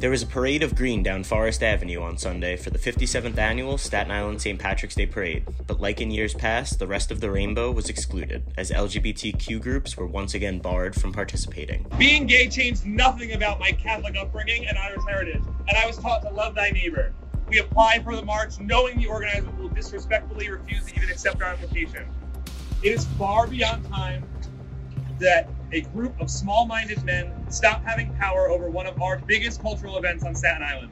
There was a parade of green down Forest Avenue on Sunday for the 57th annual Staten Island St. Patrick's Day Parade, but like in years past, the rest of the rainbow was excluded, as LGBTQ groups were once again barred from participating. Being gay changed nothing about my Catholic upbringing and Irish heritage, and I was taught to love thy neighbor. We applied for the march knowing the organizer will disrespectfully refuse to even accept our application. It is far beyond time that a group of small minded men stop having power over one of our biggest cultural events on Staten Island.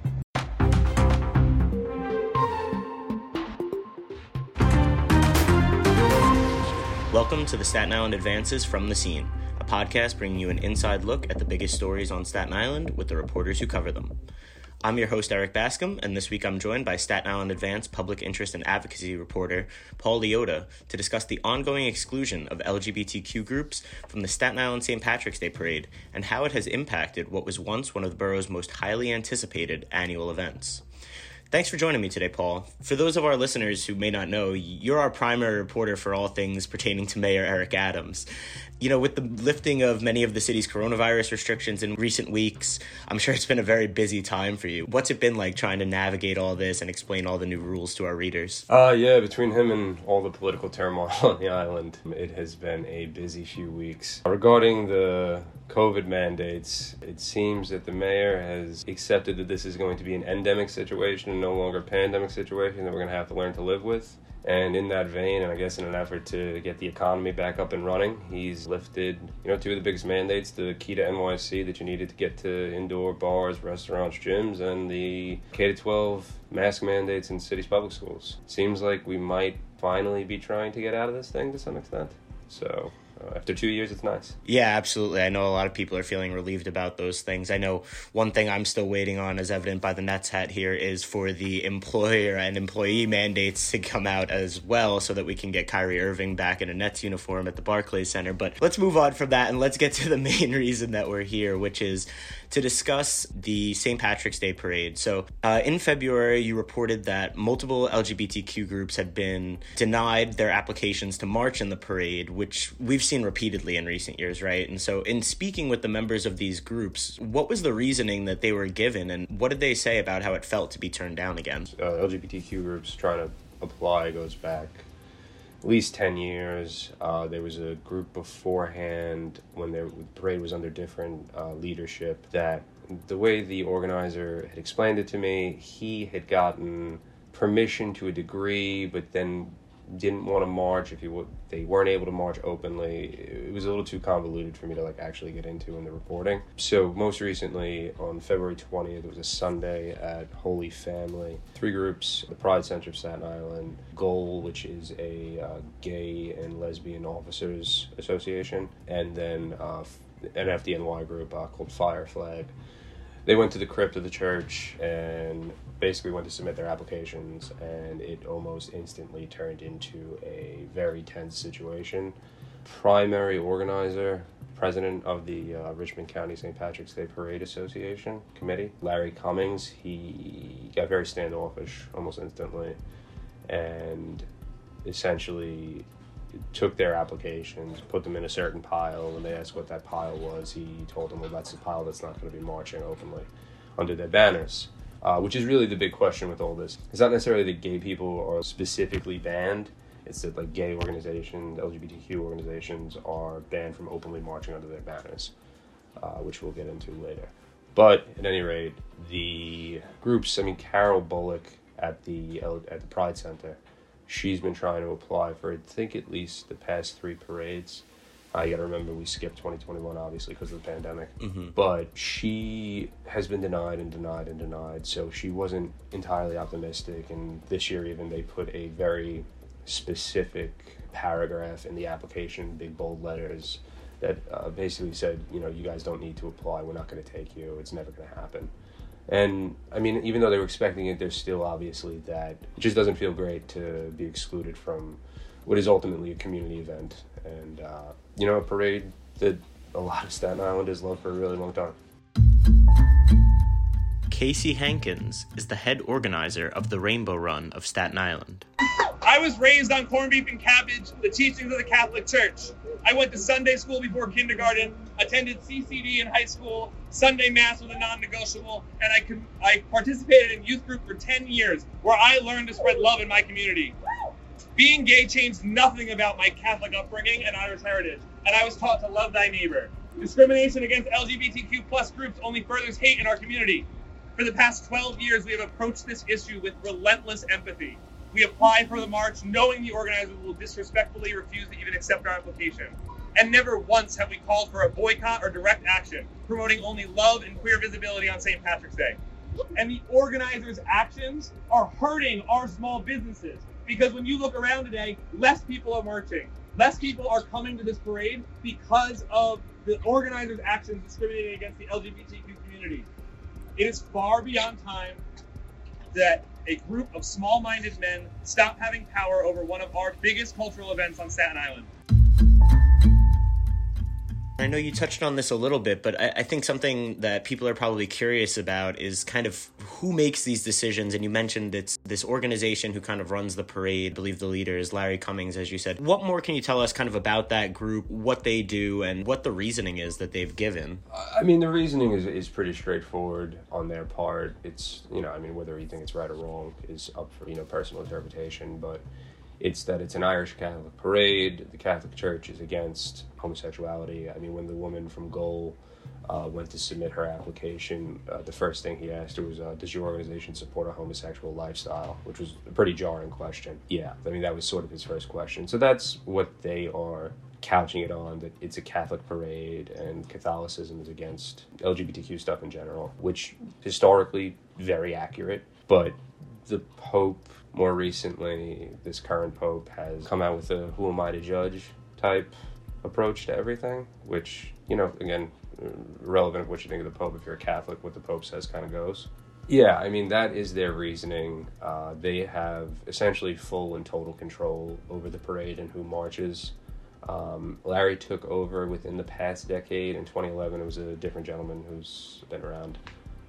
Welcome to the Staten Island Advances from the Scene, a podcast bringing you an inside look at the biggest stories on Staten Island with the reporters who cover them. I'm your host, Erik Bascome, and this week I'm joined by Staten Island Advance public interest and advocacy reporter Paul Liotta to discuss the ongoing exclusion of LGBTQ groups from the Staten Island St. Patrick's Day Parade and how it has impacted what was once one of the borough's most highly anticipated annual events. Thanks for joining me today, Paul. For those of our listeners who may not know, you're our primary reporter for all things pertaining to Mayor Eric Adams you know, with the lifting of many of the city's coronavirus restrictions in recent weeks, I'm sure it's been a very busy time for you. What's it been like trying to navigate all this and explain all the new rules to our readers? Uh, yeah, between him and all the political turmoil on the island, it has been a busy few weeks. Regarding the COVID mandates, it seems that the mayor has accepted that this is going to be an endemic situation no longer pandemic situation that we're going to have to learn to live with. And in that vein, and I guess in an effort to get the economy back up and running, he's lifted, you know, two of the biggest mandates: the key to NYC that you needed to get to indoor bars, restaurants, gyms, and the K to 12 mask mandates in city's public schools. Seems like we might finally be trying to get out of this thing to some extent. So after two years, it's nice. Yeah, absolutely. I know a lot of people are feeling relieved about those things. I know one thing I'm still waiting on, as evident by the Nets hat here, is for the employer and employee mandates to come out as well so that we can get Kyrie Irving back in a Nets uniform at the Barclays Center. But let's move on from that and let's get to the main reason that we're here, which is to discuss the St. Patrick's Day parade. So, uh, in February, you reported that multiple LGBTQ groups had been denied their applications to march in the parade, which we've seen repeatedly in recent years, right? And so, in speaking with the members of these groups, what was the reasoning that they were given, and what did they say about how it felt to be turned down again? Uh, LGBTQ groups trying to apply goes back least 10 years. Uh, there was a group beforehand when the parade was under different uh, leadership that the way the organizer had explained it to me, he had gotten permission to a degree, but then didn't want to march if you would, they weren't able to march openly it was a little too convoluted for me to like actually get into in the reporting so most recently on february 20th it was a sunday at holy family. Three groups the pride center of staten island goal which is a uh, gay and lesbian officers association and then uh, an fdny group uh, called fire flag they went to the crypt of the church and basically went to submit their applications, and it almost instantly turned into a very tense situation. Primary organizer, president of the uh, Richmond County St. Patrick's Day Parade Association committee, Larry Cummings, he got very standoffish almost instantly, and essentially took their applications, put them in a certain pile. When they asked what that pile was, he told them, well, that's the pile that's not going to be marching openly under their banners. Uh, which is really the big question with all this. It's not necessarily that gay people are specifically banned. It's that like gay organizations, LGBTQ organizations are banned from openly marching under their banners, uh, which we'll get into later. But at any rate, the groups. I mean, Carol Bullock at the at the Pride Center she's been trying to apply for I think at least the past three parades. I got to remember we skipped 2021 obviously because of the pandemic. Mm-hmm. But she has been denied and denied and denied, so she wasn't entirely optimistic. And this year, even they put a very specific paragraph in the application, big bold letters, that uh, basically said, you know, you guys don't need to apply. We're not going to take you. It's never going to happen. And I mean, even though they were expecting it, there's still obviously that it just doesn't feel great to be excluded from what is ultimately a community event and uh, you know a parade that a lot of Staten Islanders love for a really long time. Casey Hankins is the head organizer of the Rainbow Run of Staten Island. I was raised on corned beef and cabbage, the teachings of the Catholic Church. I went to Sunday school before kindergarten, attended CCD in high school, Sunday Mass was a non negotiable, and I, com- I participated in youth group for 10 years where I learned to spread love in my community. Being gay changed nothing about my Catholic upbringing and Irish heritage, and I was taught to love thy neighbor. Discrimination against LGBTQ plus groups only furthers hate in our community. For the past 12 years, we have approached this issue with relentless empathy. We apply for the march knowing the organizers will disrespectfully refuse to even accept our application. And never once have we called for a boycott or direct action, promoting only love and queer visibility on St. Patrick's Day. And the organizers' actions are hurting our small businesses because when you look around today, less people are marching. Less people are coming to this parade because of the organizers' actions discriminating against the LGBTQ community. It is far beyond time that a group of small minded men stop having power over one of our biggest cultural events on Staten Island. I know you touched on this a little bit, but I, I, think something that people are probably curious about is kind of who makes these decisions. And you mentioned it's this organization who kind of runs the parade. I believe the leader is Larry Cummings, as you said. What more can you tell us kind of about that group, what they do, and what the reasoning is that they've given? I mean, the reasoning is, is pretty straightforward on their part. It's, you know, I mean, whether you think it's right or wrong is up for, you know, personal interpretation, but it's that it's an Irish Catholic parade. The Catholic Church is against homosexuality. I mean, when the woman from Goal uh, went to submit her application, uh, the first thing he asked her was, uh, "Does your organization support a homosexual lifestyle?" Which was a pretty jarring question. Yeah, I mean that was sort of his first question. So that's what they are couching it on that it's a Catholic parade and Catholicism is against LGBTQ stuff in general, which historically very accurate, but the Pope more recently, this current Pope has come out with a who am I to judge type approach to everything, which, you know, again, relevant of what you think of the Pope. If you're a Catholic, what the Pope says kind of goes. Yeah, I mean, that is their reasoning. Uh, they have essentially full and total control over the parade and who marches. Um, Larry took over within the past decade. In 2011, it was a different gentleman who's been around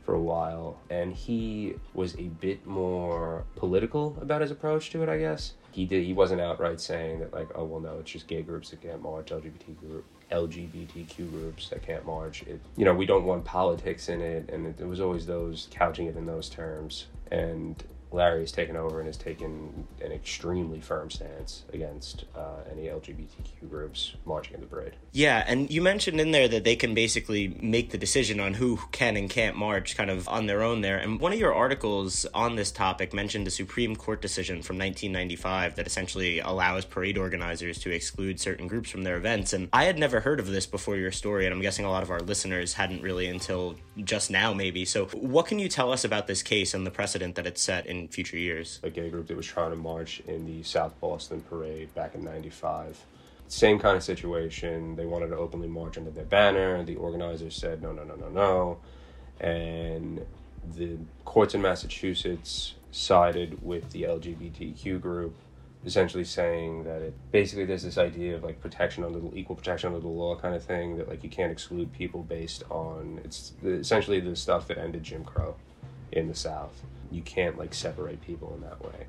for a while, and he was a bit more political about his approach to it. I guess he did. He wasn't outright saying that like, oh well, no, it's just gay groups that can't march, LGBT group, LGBTQ groups that can't march. It, you know, we don't want politics in it, and it, it was always those couching it in those terms. And Larry's taken over and has taken an extremely firm stance against uh, any LGBTQ groups marching in the parade. Yeah, and you mentioned in there that they can basically make the decision on who can and can't march kind of on their own there. And one of your articles on this topic mentioned a Supreme Court decision from 1995 that essentially allows parade organizers to exclude certain groups from their events. And I had never heard of this before your story, and I'm guessing a lot of our listeners hadn't really until just now, maybe. So, what can you tell us about this case and the precedent that it set in? In future years. A gay group that was trying to march in the South Boston parade back in 95. Same kind of situation. They wanted to openly march under their banner. The organizers said, no, no, no, no, no. And the courts in Massachusetts sided with the LGBTQ group, essentially saying that it basically there's this idea of like protection under the equal protection under the law kind of thing that like you can't exclude people based on it's essentially the stuff that ended Jim Crow in the South you can't like separate people in that way.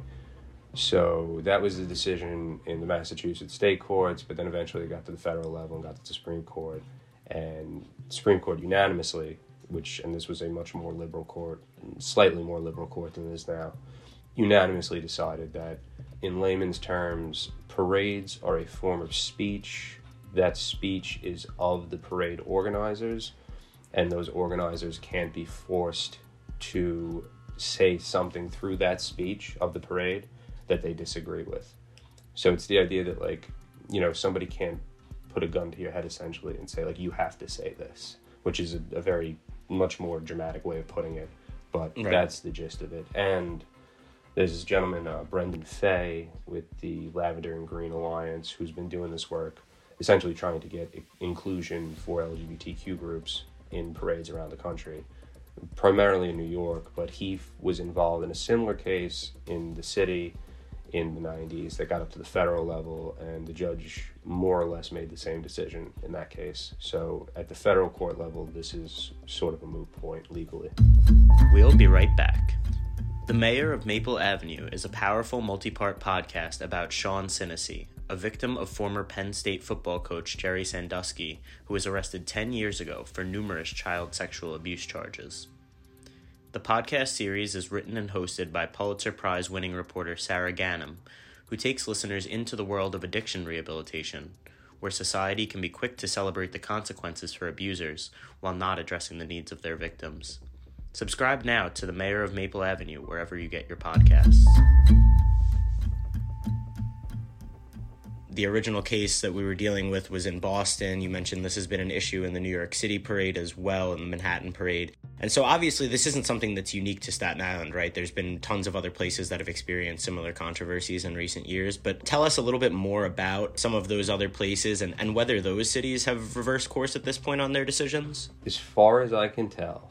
So that was the decision in the Massachusetts state courts, but then eventually it got to the federal level and got to the Supreme Court, and Supreme Court unanimously, which and this was a much more liberal court, slightly more liberal court than it is now, unanimously decided that, in layman's terms, parades are a form of speech. That speech is of the parade organizers, and those organizers can't be forced to say something through that speech of the parade that they disagree with. So it's the idea that like, you know, somebody can't put a gun to your head essentially and say like you have to say this, which is a, a very much more dramatic way of putting it, but right. that's the gist of it. And there's this gentleman, uh, Brendan Fay, with the Lavender and Green Alliance, who's been doing this work, essentially trying to get inclusion for LGBTQ groups in parades around the country primarily in New York, but he was involved in a similar case in the city in the 90s that got up to the federal level, and the judge more or less made the same decision in that case. So at the federal court level, this is sort of a moot point legally. We'll be right back. The Mayor of Maple Avenue is a powerful multi part podcast about Sean Sinisi, a victim of former Penn State football coach Jerry Sandusky, who was arrested 10 years ago for numerous child sexual abuse charges. The podcast series is written and hosted by Pulitzer Prize winning reporter Sara Ganim, who takes listeners into the world of addiction rehabilitation, where society can be quick to celebrate the consequences for abusers while not addressing the needs of their victims. Subscribe now to The Mayor of Maple Avenue wherever you get your podcasts. The original case that we were dealing with was in Boston. You mentioned this has been an issue in the New York City parade as well, in the Manhattan parade. And so obviously, this isn't something that's unique to Staten Island, right? There's been tons of other places that have experienced similar controversies in recent years. But tell us a little bit more about some of those other places and, and whether those cities have reversed course at this point on their decisions. As far as I can tell,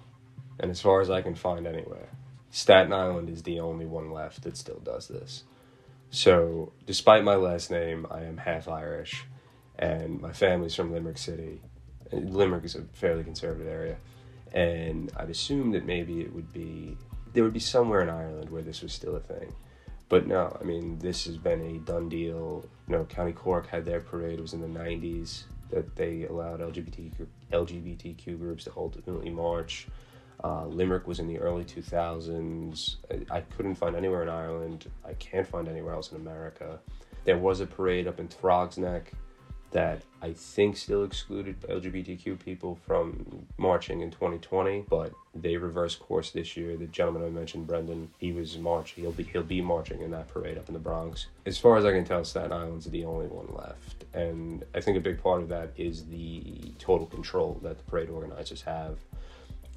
and as far as I can find anywhere, Staten Island is the only one left that still does this. So, despite my last name, I am half Irish, and my family's from Limerick City. Limerick is a fairly conservative area, and I'd assume that maybe it would be there would be somewhere in Ireland where this was still a thing. But no, I mean this has been a done deal. You know, County Cork had their parade. It was in the '90s that they allowed LGBT LGBTQ groups to ultimately march. Uh, Limerick was in the early 2000s. I, I, couldn't find anywhere in Ireland. I can't find anywhere else in America. There was a parade up in Throgs Neck that I think still excluded LGBTQ people from marching in 2020, but they reversed course this year. The gentleman I mentioned, Brendan, he was marching. He'll be he'll be marching in that parade up in the Bronx. As far as I can tell, Staten Island's the only one left, and I think a big part of that is the total control that the parade organizers have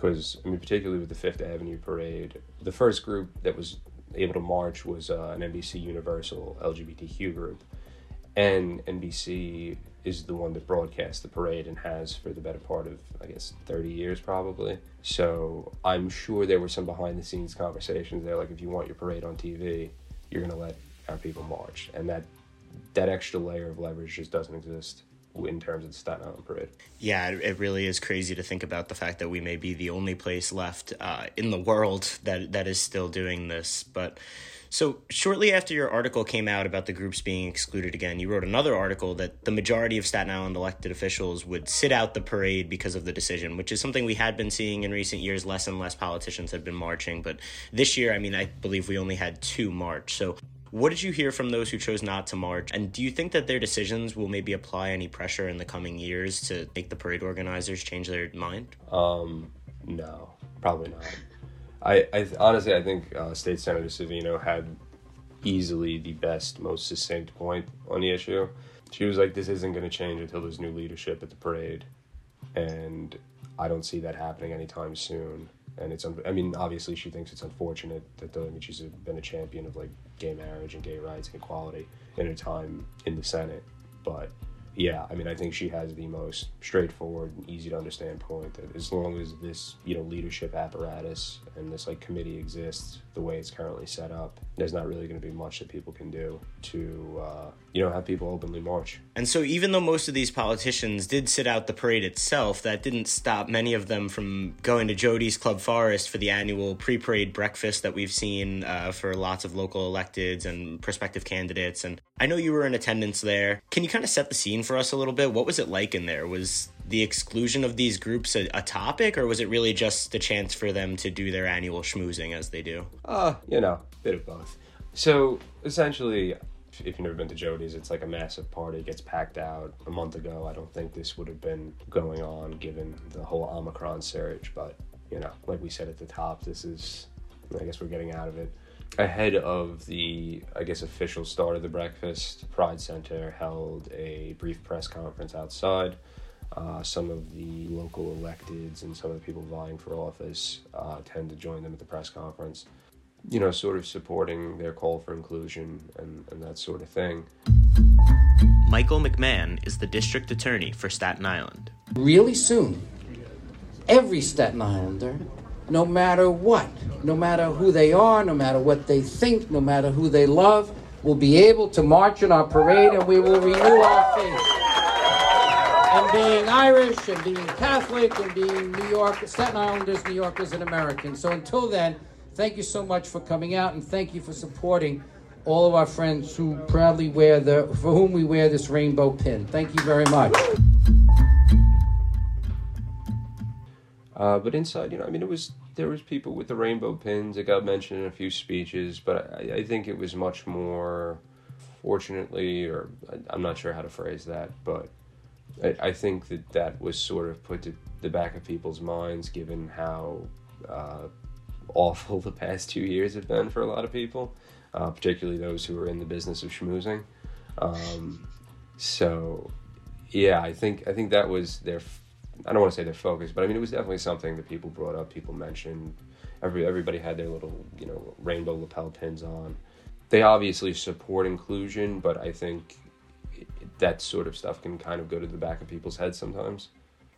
because I mean, particularly with the Fifth Avenue Parade, the first group that was able to march was uh, an NBC Universal LGBTQ group, and NBC is the one that broadcasts the parade and has for the better part of I guess thirty years probably. So I'm sure there were some behind the scenes conversations there, like if you want your parade on TV, you're gonna let our people march, and that that extra layer of leverage just doesn't exist in terms of the Staten Island Parade. Yeah, it really is crazy to think about the fact that we may be the only place left uh, in the world that that is still doing this. But so shortly after your article came out about the groups being excluded again, you wrote another article that the majority of Staten Island elected officials would sit out the parade because of the decision, which is something we had been seeing in recent years. Less and less politicians had been marching, but this year, I mean, I believe we only had two march. So what did you hear from those who chose not to march? And do you think that their decisions will maybe apply any pressure in the coming years to make the parade organizers change their mind? Um, no, probably not. I, I honestly, I think uh, State Senator Savino had easily the best, most succinct point on the issue. She was like, "This isn't going to change until there's new leadership at the parade," and I don't see that happening anytime soon and it's I mean obviously she thinks it's unfortunate that the, I mean she's been a champion of like gay marriage and gay rights and equality in her time in the Senate, but yeah, I mean, I think she has the most straightforward and easy to understand point that as long as this, you know, leadership apparatus and this like committee exists the way it's currently set up, there's not really going to be much that people can do to, uh, you know, have people openly march. And so, even though most of these politicians did sit out the parade itself, that didn't stop many of them from going to Jody's Club Forest for the annual pre-parade breakfast that we've seen uh, for lots of local electeds and prospective candidates. And I know you were in attendance there. Can you kind of set the scene for us a little bit? What was it like in there? Was the exclusion of these groups a, a topic, or was it really just a chance for them to do their annual schmoozing as they do? Uh, you know, bit of both. So essentially, if you've never been to Jody's, it's like a massive party. It gets packed out. A month ago, I don't think this would have been going on given the whole Omicron surge. But you know, like we said at the top, this is. I guess we're getting out of it. Ahead of the, I guess, official start of the breakfast, Pride Center held a brief press conference outside. Uh, some of the local electeds and some of the people vying for office uh, tend to join them at the press conference you know, sort of supporting their call for inclusion and, and that sort of thing. Michael McMahon is the district attorney for Staten Island. Really soon, every Staten Islander, no matter what, no matter who they are, no matter what they think, no matter who they love, will be able to march in our parade and we will renew our faith. And being Irish and being Catholic and being New York, Staten Islanders, New Yorkers, and Americans. So until then, Thank you so much for coming out and thank you for supporting all of our friends who proudly wear the, for whom we wear this rainbow pin. Thank you very much. Uh, but inside, you know, I mean, it was there was people with the rainbow pins. It got mentioned in a few speeches, but I, I think it was much more, fortunately, or I'm not sure how to phrase that, but I, I think that that was sort of put to the back of people's minds, given how uh, awful the past two years have been for a lot of people, uh, particularly those who are in the business of schmoozing. Um, so, yeah, I think I think that was their I don't want to say their focus, but I mean it was definitely something that people brought up, people mentioned. Every everybody had their little you know rainbow lapel pins on. They obviously support inclusion, but I think that sort of stuff can kind of go to the back of people's heads sometimes.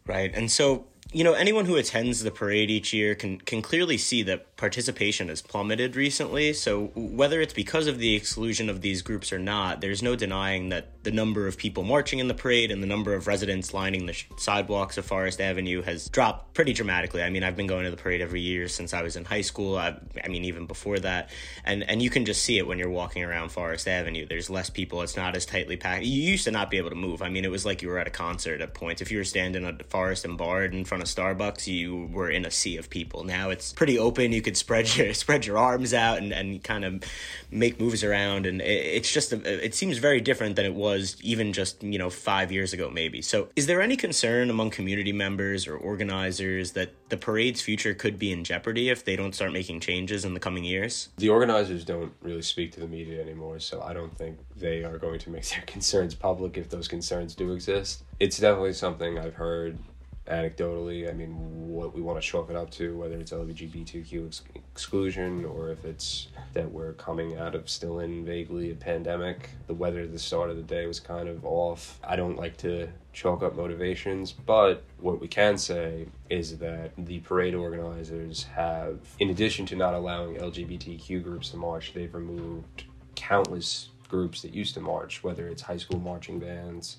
Right, and so you know anyone who attends the parade each year can can clearly see that participation has plummeted recently. So whether it's because of the exclusion of these groups or not there's no denying that the number of people marching in the parade and the number of residents lining the sidewalks of Forest Avenue has dropped pretty dramatically. I mean I've been going to the parade every year since I was in high school. I, I mean even before that. And and you can just see it when you're walking around Forest Avenue. There's less people. It's not as tightly packed. You used to not be able to move. I mean it was like you were at a concert at points. If you were standing at Forest and Bard in front of Starbucks, you were in a sea of people. Now it's pretty open. You could spread your spread your arms out and, and kind of make moves around, and it, it's just a, it seems very different than it was even just you know five years ago maybe. So is there any concern among community members or organizers that the parade's future could be in jeopardy if they don't start making changes in the coming years? The organizers don't really speak to the media anymore, so I don't think they are going to make their concerns public if those concerns do exist. It's definitely something I've heard anecdotally, I mean, what we want to chalk it up to, whether it's LGBTQ ex- exclusion or if it's that we're coming out of still in vaguely a pandemic. The weather at the start of the day was kind of off. I don't like to chalk up motivations, but what we can say is that the parade organizers have, in addition to not allowing LGBTQ groups to march, they've removed countless groups that used to march, whether it's high school marching bands.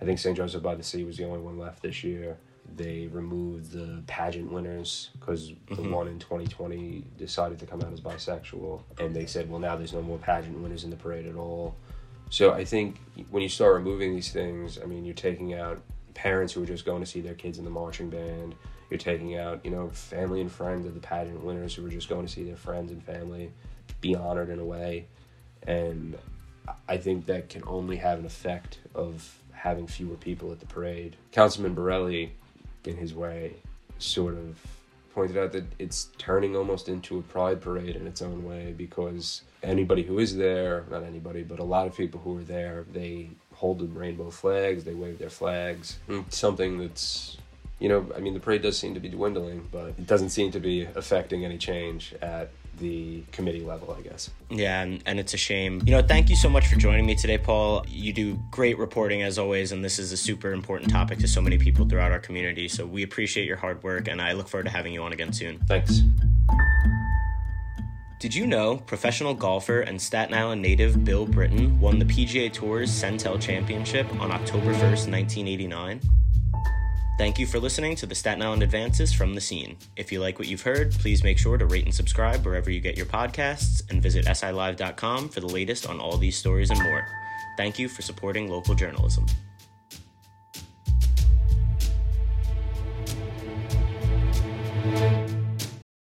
I think St. Joseph by the Sea was the only one left this year they removed the pageant winners because mm-hmm. the one in 2020 decided to come out as bisexual and they said well now there's no more pageant winners in the parade at all. So i think when you start removing these things i mean you're taking out parents who are just going to see their kids in the marching band. You're taking out you know family and friends of the pageant winners who are just going to see their friends and family be honored in a way. And i think that can only have an effect of having fewer people at the parade. Councilman borelli in his way, sort of pointed out that it's turning almost into a pride parade in its own way because anybody who is there, not anybody, but a lot of people who are there, they hold the rainbow flags, they wave their flags. Hmm, something that's, you know, I mean, the parade does seem to be dwindling, but it doesn't seem to be affecting any change at the committee level, I guess. Yeah, and, and it's a shame. You know, thank you so much for joining me today, Paul. You do great reporting as always, and this is a super important topic to so many people throughout our community. So we appreciate your hard work, and I look forward to having you on again soon. Thanks. Did you know professional golfer and Staten Island native Bill Britton won the PGA Tour's Centel Championship on October 1st, 1989? Thank you for listening to the Staten Island Advances from the Scene. If you like what you've heard, please make sure to rate and subscribe wherever you get your podcasts and visit silive.com for the latest on all these stories and more. Thank you for supporting local journalism.